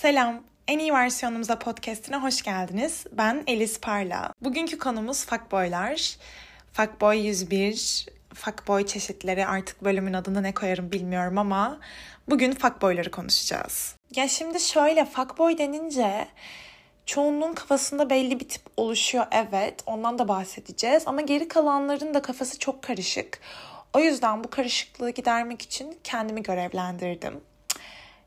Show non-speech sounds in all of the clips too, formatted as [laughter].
Selam, en iyi versiyonumuza podcastine hoş geldiniz. Ben Elis Parla. Bugünkü konumuz fuckboylar. Fuckboy 101, fuckboy çeşitleri artık bölümün adını ne koyarım bilmiyorum ama bugün fuckboyları konuşacağız. Ya şimdi şöyle fuckboy denince çoğunluğun kafasında belli bir tip oluşuyor evet ondan da bahsedeceğiz ama geri kalanların da kafası çok karışık. O yüzden bu karışıklığı gidermek için kendimi görevlendirdim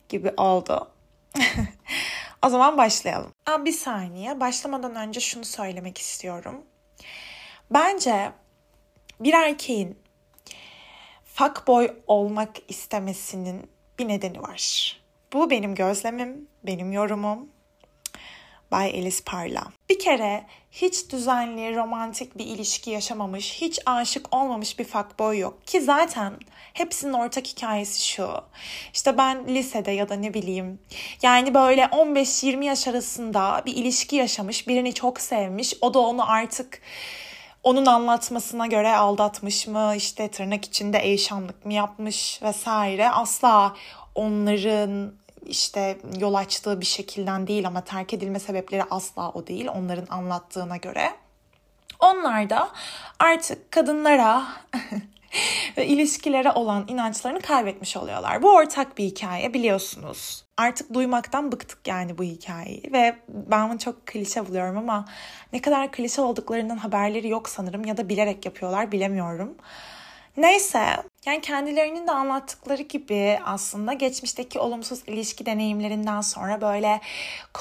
gibi oldu. [laughs] o zaman başlayalım. Aa, bir saniye. Başlamadan önce şunu söylemek istiyorum. Bence bir erkeğin fuckboy olmak istemesinin bir nedeni var. Bu benim gözlemim, benim yorumum. Bay Alice Parla. Bir kere hiç düzenli, romantik bir ilişki yaşamamış, hiç aşık olmamış bir fuckboy yok. Ki zaten hepsinin ortak hikayesi şu. İşte ben lisede ya da ne bileyim yani böyle 15-20 yaş arasında bir ilişki yaşamış, birini çok sevmiş. O da onu artık onun anlatmasına göre aldatmış mı, işte tırnak içinde eşanlık mı yapmış vesaire. Asla onların işte yol açtığı bir şekilden değil ama terk edilme sebepleri asla o değil onların anlattığına göre. Onlar da artık kadınlara [laughs] ve ilişkilere olan inançlarını kaybetmiş oluyorlar. Bu ortak bir hikaye biliyorsunuz. Artık duymaktan bıktık yani bu hikayeyi ve ben bunu çok klişe buluyorum ama ne kadar klişe olduklarından haberleri yok sanırım ya da bilerek yapıyorlar bilemiyorum. Neyse yani kendilerinin de anlattıkları gibi aslında geçmişteki olumsuz ilişki deneyimlerinden sonra böyle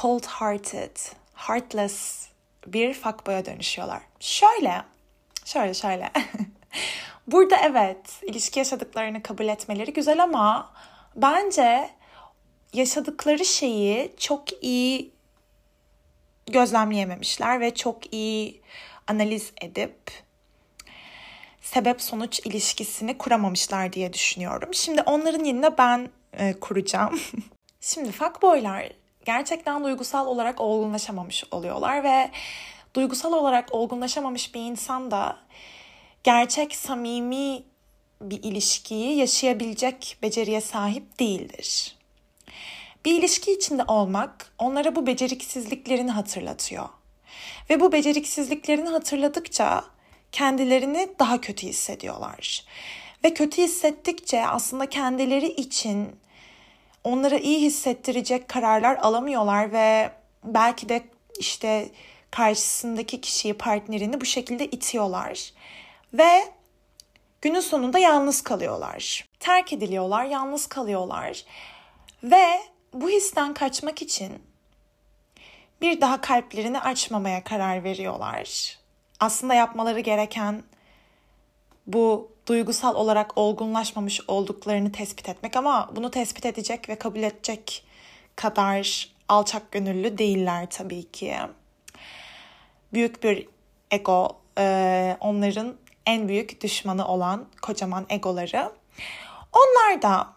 cold hearted, heartless bir fuckboy'a dönüşüyorlar. Şöyle, şöyle şöyle. [laughs] Burada evet ilişki yaşadıklarını kabul etmeleri güzel ama bence yaşadıkları şeyi çok iyi gözlemleyememişler ve çok iyi analiz edip sebep sonuç ilişkisini kuramamışlar diye düşünüyorum. Şimdi onların yerine ben e, kuracağım. [laughs] Şimdi fuckboylar gerçekten duygusal olarak olgunlaşamamış oluyorlar ve duygusal olarak olgunlaşamamış bir insan da gerçek samimi bir ilişkiyi yaşayabilecek beceriye sahip değildir. Bir ilişki içinde olmak onlara bu beceriksizliklerini hatırlatıyor. Ve bu beceriksizliklerini hatırladıkça kendilerini daha kötü hissediyorlar. Ve kötü hissettikçe aslında kendileri için onlara iyi hissettirecek kararlar alamıyorlar ve belki de işte karşısındaki kişiyi, partnerini bu şekilde itiyorlar. Ve günün sonunda yalnız kalıyorlar. Terk ediliyorlar, yalnız kalıyorlar. Ve bu histen kaçmak için bir daha kalplerini açmamaya karar veriyorlar aslında yapmaları gereken bu duygusal olarak olgunlaşmamış olduklarını tespit etmek ama bunu tespit edecek ve kabul edecek kadar alçak gönüllü değiller tabii ki. Büyük bir ego e, onların en büyük düşmanı olan kocaman egoları. Onlar da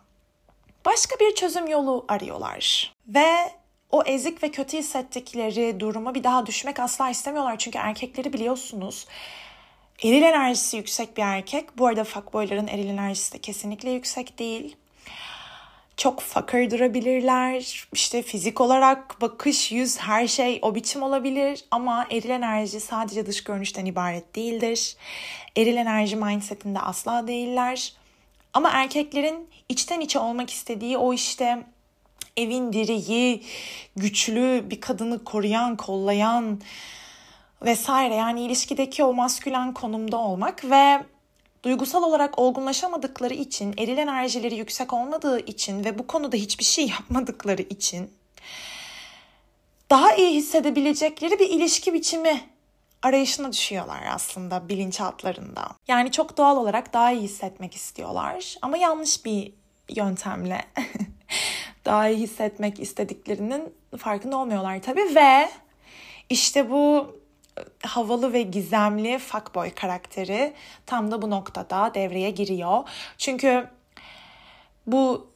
başka bir çözüm yolu arıyorlar ve o ezik ve kötü hissettikleri duruma bir daha düşmek asla istemiyorlar. Çünkü erkekleri biliyorsunuz eril enerjisi yüksek bir erkek. Bu arada fuckboyların eril enerjisi de kesinlikle yüksek değil. Çok fakir durabilirler. İşte fizik olarak bakış, yüz, her şey o biçim olabilir. Ama eril enerji sadece dış görünüşten ibaret değildir. Eril enerji mindsetinde asla değiller. Ama erkeklerin içten içe olmak istediği o işte evin direği, güçlü bir kadını koruyan, kollayan vesaire. Yani ilişkideki o maskülen konumda olmak ve duygusal olarak olgunlaşamadıkları için, eril enerjileri yüksek olmadığı için ve bu konuda hiçbir şey yapmadıkları için daha iyi hissedebilecekleri bir ilişki biçimi arayışına düşüyorlar aslında bilinçaltlarında. Yani çok doğal olarak daha iyi hissetmek istiyorlar ama yanlış bir yöntemle. Daha iyi hissetmek istediklerinin farkında olmuyorlar tabii ve işte bu e, havalı ve gizemli fuckboy karakteri tam da bu noktada devreye giriyor. Çünkü bu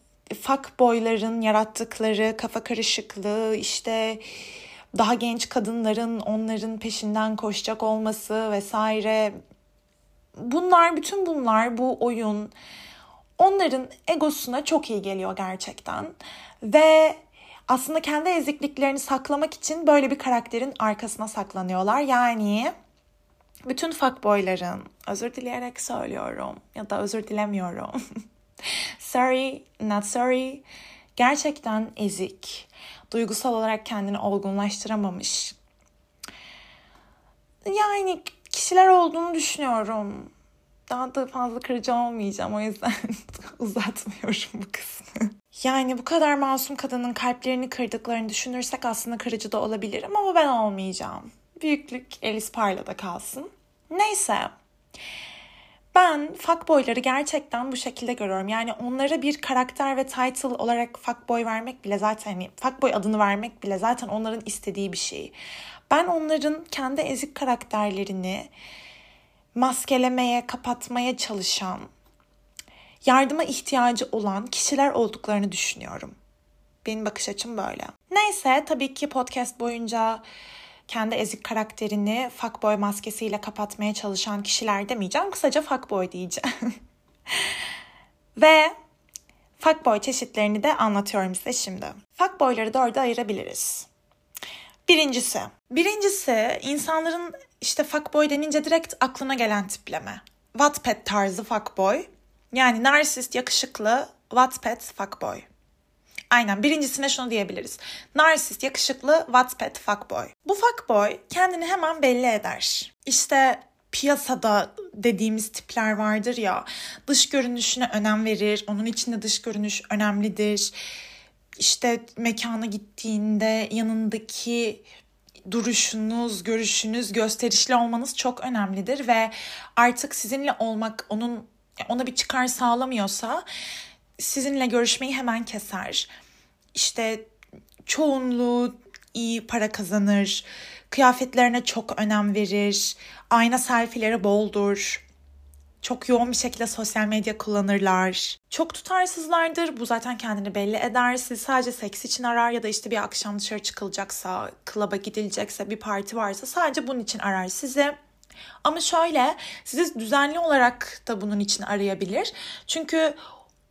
fuckboyların yarattıkları kafa karışıklığı işte daha genç kadınların onların peşinden koşacak olması vesaire bunlar bütün bunlar bu oyun onların egosuna çok iyi geliyor gerçekten. Ve aslında kendi ezikliklerini saklamak için böyle bir karakterin arkasına saklanıyorlar. Yani bütün fuckboyların özür dileyerek söylüyorum ya da özür dilemiyorum. [laughs] sorry, not sorry. Gerçekten ezik. Duygusal olarak kendini olgunlaştıramamış. Yani kişiler olduğunu düşünüyorum. Daha da fazla kırıcı olmayacağım o yüzden [laughs] uzatmıyorum bu kısmı. Yani bu kadar masum kadının kalplerini kırdıklarını düşünürsek aslında kırıcı da olabilirim ama ben olmayacağım. Büyüklük Alice Parla'da kalsın. Neyse. Ben fuckboyları gerçekten bu şekilde görüyorum. Yani onlara bir karakter ve title olarak fuckboy vermek bile zaten hani fuckboy adını vermek bile zaten onların istediği bir şey. Ben onların kendi ezik karakterlerini maskelemeye, kapatmaya çalışan, yardıma ihtiyacı olan kişiler olduklarını düşünüyorum. Benim bakış açım böyle. Neyse tabii ki podcast boyunca kendi ezik karakterini fuckboy maskesiyle kapatmaya çalışan kişiler demeyeceğim. Kısaca fuckboy diyeceğim. [laughs] Ve fuckboy çeşitlerini de anlatıyorum size şimdi. Fuckboyları dörde ayırabiliriz. Birincisi. Birincisi insanların işte fuckboy denince direkt aklına gelen tipleme. Wattpad tarzı fuckboy. Yani narsist, yakışıklı, Wattpad fuckboy. Aynen birincisine şunu diyebiliriz. Narsist, yakışıklı, Wattpad fuckboy. Bu fuckboy kendini hemen belli eder. İşte piyasada dediğimiz tipler vardır ya. Dış görünüşüne önem verir. Onun için de dış görünüş önemlidir. İşte mekana gittiğinde yanındaki duruşunuz, görüşünüz, gösterişli olmanız çok önemlidir ve artık sizinle olmak onun ona bir çıkar sağlamıyorsa sizinle görüşmeyi hemen keser. İşte çoğunluğu iyi para kazanır, kıyafetlerine çok önem verir, ayna selfie'leri boldur, çok yoğun bir şekilde sosyal medya kullanırlar. Çok tutarsızlardır. Bu zaten kendini belli eder. Sizi sadece seks için arar ya da işte bir akşam dışarı çıkılacaksa, klaba gidilecekse, bir parti varsa sadece bunun için arar sizi. Ama şöyle sizi düzenli olarak da bunun için arayabilir. Çünkü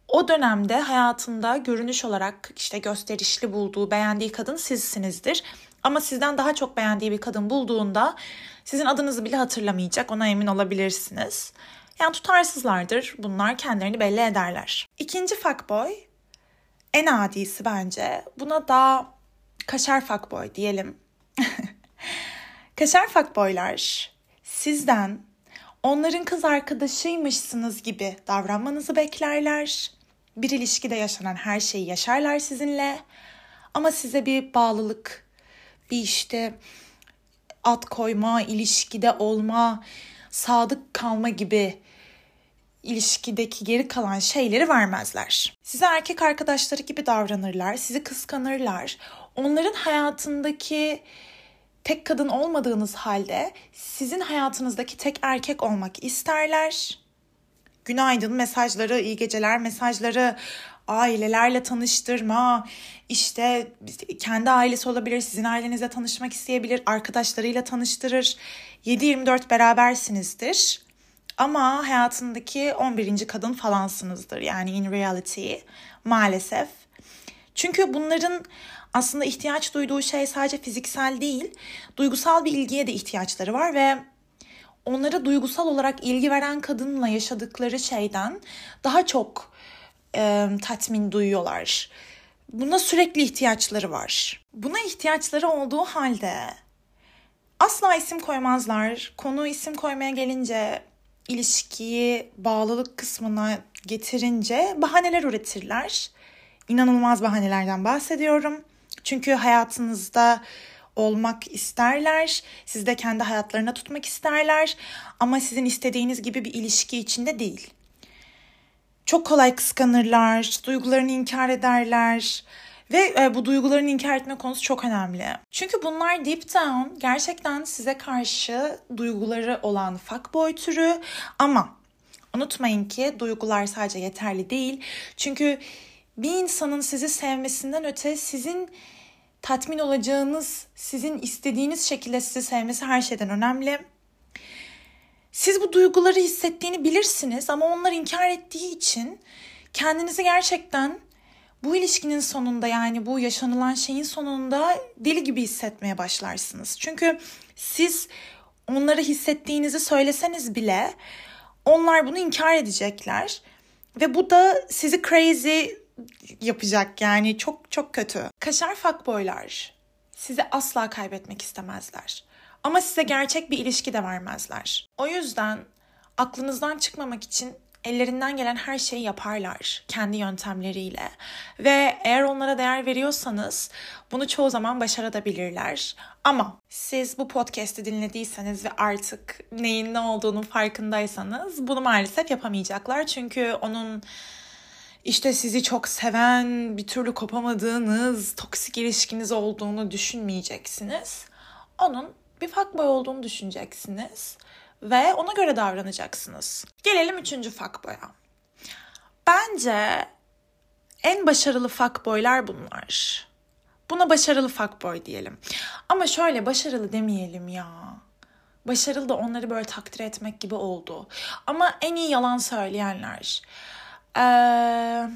o dönemde hayatında görünüş olarak işte gösterişli bulduğu, beğendiği kadın sizsinizdir. Ama sizden daha çok beğendiği bir kadın bulduğunda sizin adınızı bile hatırlamayacak. Ona emin olabilirsiniz. Yani tutarsızlardır. Bunlar kendilerini belli ederler. İkinci fuckboy en adisi bence. Buna da kaşar fuckboy diyelim. [laughs] kaşar fuckboylar sizden onların kız arkadaşıymışsınız gibi davranmanızı beklerler. Bir ilişkide yaşanan her şeyi yaşarlar sizinle. Ama size bir bağlılık, bir işte at koyma, ilişkide olma, sadık kalma gibi ilişkideki geri kalan şeyleri vermezler. Size erkek arkadaşları gibi davranırlar, sizi kıskanırlar. Onların hayatındaki tek kadın olmadığınız halde sizin hayatınızdaki tek erkek olmak isterler. Günaydın mesajları, iyi geceler mesajları, ailelerle tanıştırma, işte kendi ailesi olabilir, sizin ailenizle tanışmak isteyebilir, arkadaşlarıyla tanıştırır. 7-24 berabersinizdir. Ama hayatındaki 11. kadın falansınızdır. Yani in reality maalesef. Çünkü bunların aslında ihtiyaç duyduğu şey sadece fiziksel değil, duygusal bir ilgiye de ihtiyaçları var ve onlara duygusal olarak ilgi veren kadınla yaşadıkları şeyden daha çok e, tatmin duyuyorlar. Buna sürekli ihtiyaçları var. Buna ihtiyaçları olduğu halde asla isim koymazlar. Konu isim koymaya gelince ilişkiyi bağlılık kısmına getirince bahaneler üretirler. İnanılmaz bahanelerden bahsediyorum. Çünkü hayatınızda olmak isterler. Siz de kendi hayatlarına tutmak isterler. Ama sizin istediğiniz gibi bir ilişki içinde değil. Çok kolay kıskanırlar, duygularını inkar ederler. Ve e, bu duygularını inkar etme konusu çok önemli. Çünkü bunlar deep down gerçekten size karşı duyguları olan fuckboy türü ama unutmayın ki duygular sadece yeterli değil. Çünkü bir insanın sizi sevmesinden öte sizin tatmin olacağınız, sizin istediğiniz şekilde sizi sevmesi her şeyden önemli. Siz bu duyguları hissettiğini bilirsiniz ama onlar inkar ettiği için kendinizi gerçekten bu ilişkinin sonunda yani bu yaşanılan şeyin sonunda deli gibi hissetmeye başlarsınız. Çünkü siz onları hissettiğinizi söyleseniz bile onlar bunu inkar edecekler. Ve bu da sizi crazy yapacak yani çok çok kötü. Kaşar fuckboylar sizi asla kaybetmek istemezler. Ama size gerçek bir ilişki de vermezler. O yüzden aklınızdan çıkmamak için ellerinden gelen her şeyi yaparlar kendi yöntemleriyle. Ve eğer onlara değer veriyorsanız bunu çoğu zaman başarabilirler. Ama siz bu podcast'i dinlediyseniz ve artık neyin ne olduğunun farkındaysanız bunu maalesef yapamayacaklar. Çünkü onun işte sizi çok seven, bir türlü kopamadığınız, toksik ilişkiniz olduğunu düşünmeyeceksiniz. Onun bir fuckboy olduğunu düşüneceksiniz ve ona göre davranacaksınız. Gelelim üçüncü fuckboy'a. Bence en başarılı fuckboylar bunlar. Buna başarılı fuckboy diyelim. Ama şöyle başarılı demeyelim ya. Başarılı da onları böyle takdir etmek gibi oldu. Ama en iyi yalan söyleyenler. Ee,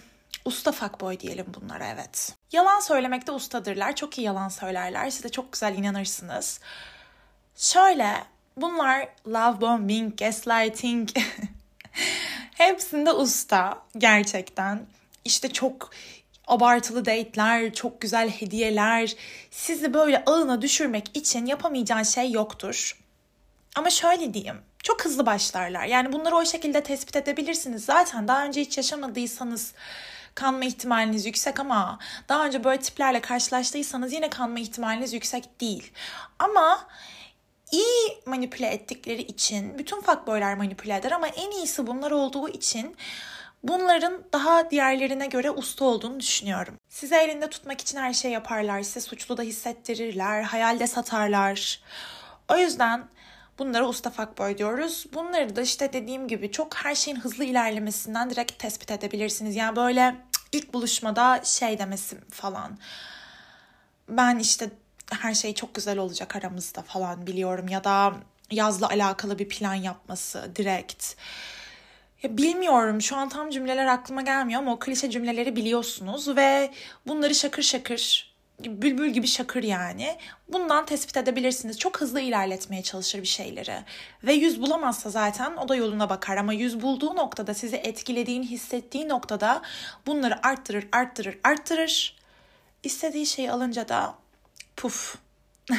usta fuckboy diyelim bunlara evet. Yalan söylemekte ustadırlar. Çok iyi yalan söylerler. Siz de çok güzel inanırsınız. Şöyle bunlar love bombing, gaslighting [laughs] hepsinde usta gerçekten. İşte çok abartılı date'ler, çok güzel hediyeler sizi böyle ağına düşürmek için yapamayacağın şey yoktur. Ama şöyle diyeyim, çok hızlı başlarlar. Yani bunları o şekilde tespit edebilirsiniz. Zaten daha önce hiç yaşamadıysanız kanma ihtimaliniz yüksek ama daha önce böyle tiplerle karşılaştıysanız yine kanma ihtimaliniz yüksek değil. Ama iyi manipüle ettikleri için bütün fuckboylar manipüle eder ama en iyisi bunlar olduğu için bunların daha diğerlerine göre usta olduğunu düşünüyorum. Sizi elinde tutmak için her şey yaparlar. Size suçlu da hissettirirler. Hayalde satarlar. O yüzden bunlara usta fuckboy diyoruz. Bunları da işte dediğim gibi çok her şeyin hızlı ilerlemesinden direkt tespit edebilirsiniz. Yani böyle ilk buluşmada şey demesi falan. Ben işte her şey çok güzel olacak aramızda falan biliyorum ya da yazla alakalı bir plan yapması direkt. Ya bilmiyorum şu an tam cümleler aklıma gelmiyor ama o klişe cümleleri biliyorsunuz ve bunları şakır şakır bülbül gibi şakır yani. Bundan tespit edebilirsiniz. Çok hızlı ilerletmeye çalışır bir şeyleri. Ve yüz bulamazsa zaten o da yoluna bakar. Ama yüz bulduğu noktada sizi etkilediğini hissettiği noktada bunları arttırır, arttırır, arttırır. İstediği şeyi alınca da puf. [laughs]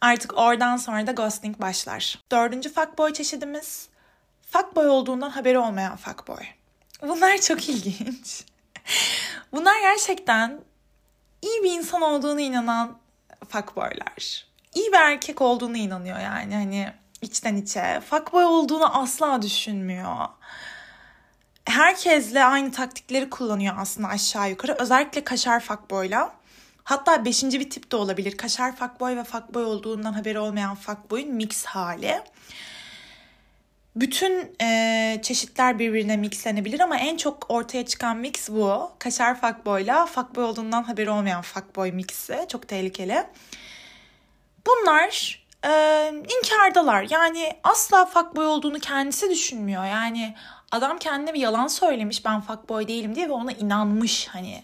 Artık oradan sonra da ghosting başlar. Dördüncü fuckboy çeşidimiz fuckboy olduğundan haberi olmayan fuckboy. Bunlar çok [laughs] ilginç. Bunlar gerçekten iyi bir insan olduğunu inanan fuckboylar. İyi bir erkek olduğunu inanıyor yani hani içten içe. Fuckboy olduğunu asla düşünmüyor. Herkesle aynı taktikleri kullanıyor aslında aşağı yukarı. Özellikle kaşar fuckboyla. Hatta beşinci bir tip de olabilir. Kaşar fuckboy ve fuckboy olduğundan haberi olmayan fuckboy'un mix hali. Bütün e, çeşitler birbirine mixlenebilir ama en çok ortaya çıkan mix bu. Kaşar fuckboyla fuckboy olduğundan haberi olmayan fuckboy mixi. Çok tehlikeli. Bunlar e, inkardalar. Yani asla fuckboy olduğunu kendisi düşünmüyor. Yani adam kendine bir yalan söylemiş ben fuckboy değilim diye ve ona inanmış hani.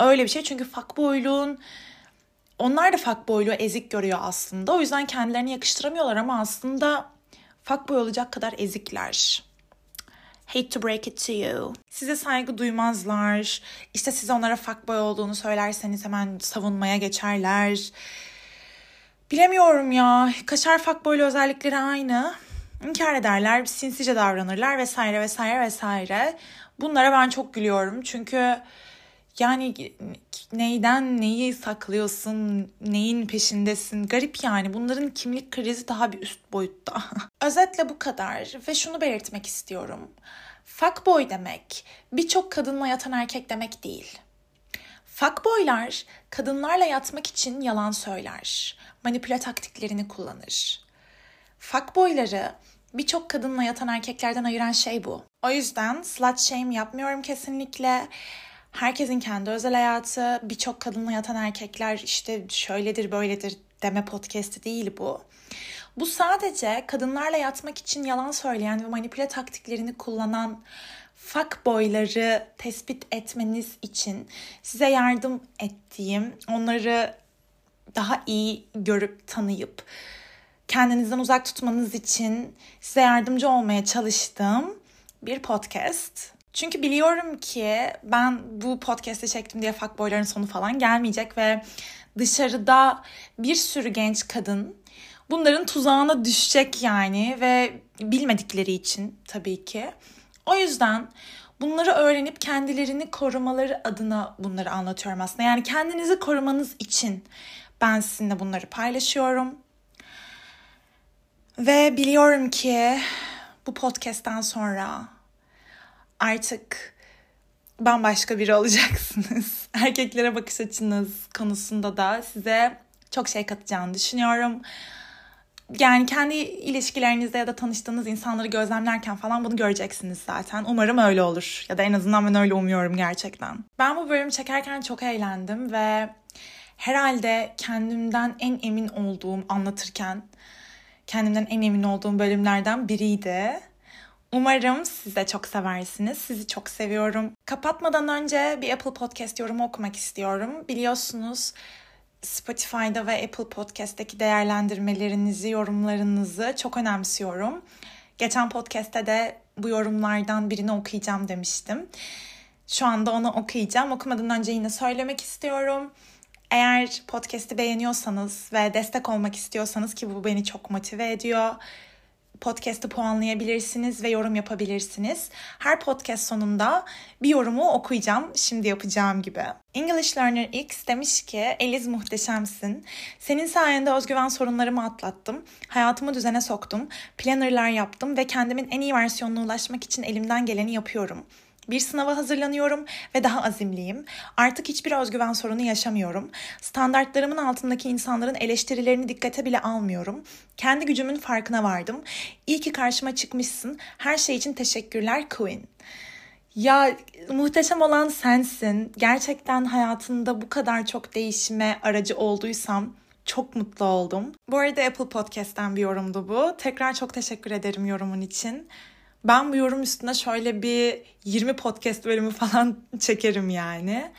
Öyle bir şey çünkü fuckboyluğun onlar da fuckboyluğu ezik görüyor aslında. O yüzden kendilerini yakıştıramıyorlar ama aslında fuckboy olacak kadar ezikler. Hate to break it to you. Size saygı duymazlar. İşte size onlara fuckboy olduğunu söylerseniz hemen savunmaya geçerler. Bilemiyorum ya. Kaşar fuckboylu özellikleri aynı. İnkar ederler, sinsice davranırlar vesaire vesaire vesaire. Bunlara ben çok gülüyorum. Çünkü yani neyden neyi saklıyorsun, neyin peşindesin? Garip yani. Bunların kimlik krizi daha bir üst boyutta. [laughs] Özetle bu kadar ve şunu belirtmek istiyorum. Fuckboy demek birçok kadınla yatan erkek demek değil. Fuckboylar kadınlarla yatmak için yalan söyler. Manipüle taktiklerini kullanır. Fuckboyları birçok kadınla yatan erkeklerden ayıran şey bu. O yüzden slut shame yapmıyorum kesinlikle herkesin kendi özel hayatı, birçok kadınla yatan erkekler işte şöyledir böyledir deme podcast'i değil bu. Bu sadece kadınlarla yatmak için yalan söyleyen ve manipüle taktiklerini kullanan fuckboyları tespit etmeniz için size yardım ettiğim, onları daha iyi görüp tanıyıp kendinizden uzak tutmanız için size yardımcı olmaya çalıştığım bir podcast. Çünkü biliyorum ki ben bu podcast'i çektim diye fuckboyların sonu falan gelmeyecek ve dışarıda bir sürü genç kadın bunların tuzağına düşecek yani ve bilmedikleri için tabii ki. O yüzden bunları öğrenip kendilerini korumaları adına bunları anlatıyorum aslında. Yani kendinizi korumanız için ben sizinle bunları paylaşıyorum. Ve biliyorum ki bu podcast'ten sonra artık bambaşka biri olacaksınız. [laughs] Erkeklere bakış açınız konusunda da size çok şey katacağını düşünüyorum. Yani kendi ilişkilerinizde ya da tanıştığınız insanları gözlemlerken falan bunu göreceksiniz zaten. Umarım öyle olur. Ya da en azından ben öyle umuyorum gerçekten. Ben bu bölümü çekerken çok eğlendim ve herhalde kendimden en emin olduğum anlatırken kendimden en emin olduğum bölümlerden biriydi. Umarım siz de çok seversiniz. Sizi çok seviyorum. Kapatmadan önce bir Apple Podcast yorumu okumak istiyorum. Biliyorsunuz Spotify'da ve Apple Podcast'teki değerlendirmelerinizi, yorumlarınızı çok önemsiyorum. Geçen podcast'te de bu yorumlardan birini okuyacağım demiştim. Şu anda onu okuyacağım. Okumadan önce yine söylemek istiyorum. Eğer podcast'i beğeniyorsanız ve destek olmak istiyorsanız ki bu beni çok motive ediyor podcast'ı puanlayabilirsiniz ve yorum yapabilirsiniz. Her podcast sonunda bir yorumu okuyacağım şimdi yapacağım gibi. English Learner X demiş ki Eliz muhteşemsin. Senin sayende özgüven sorunlarımı atlattım. Hayatımı düzene soktum. Planner'lar yaptım ve kendimin en iyi versiyonuna ulaşmak için elimden geleni yapıyorum. Bir sınava hazırlanıyorum ve daha azimliyim. Artık hiçbir özgüven sorunu yaşamıyorum. Standartlarımın altındaki insanların eleştirilerini dikkate bile almıyorum. Kendi gücümün farkına vardım. İyi ki karşıma çıkmışsın. Her şey için teşekkürler Queen. Ya muhteşem olan sensin. Gerçekten hayatında bu kadar çok değişime aracı olduysam çok mutlu oldum. Bu arada Apple Podcast'ten bir yorumdu bu. Tekrar çok teşekkür ederim yorumun için. Ben bu yorum üstüne şöyle bir 20 podcast bölümü falan [laughs] çekerim yani.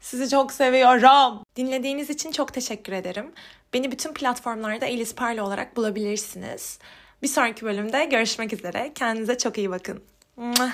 Sizi çok seviyorum. Dinlediğiniz için çok teşekkür ederim. Beni bütün platformlarda Elis Parla olarak bulabilirsiniz. Bir sonraki bölümde görüşmek üzere. Kendinize çok iyi bakın. Mua.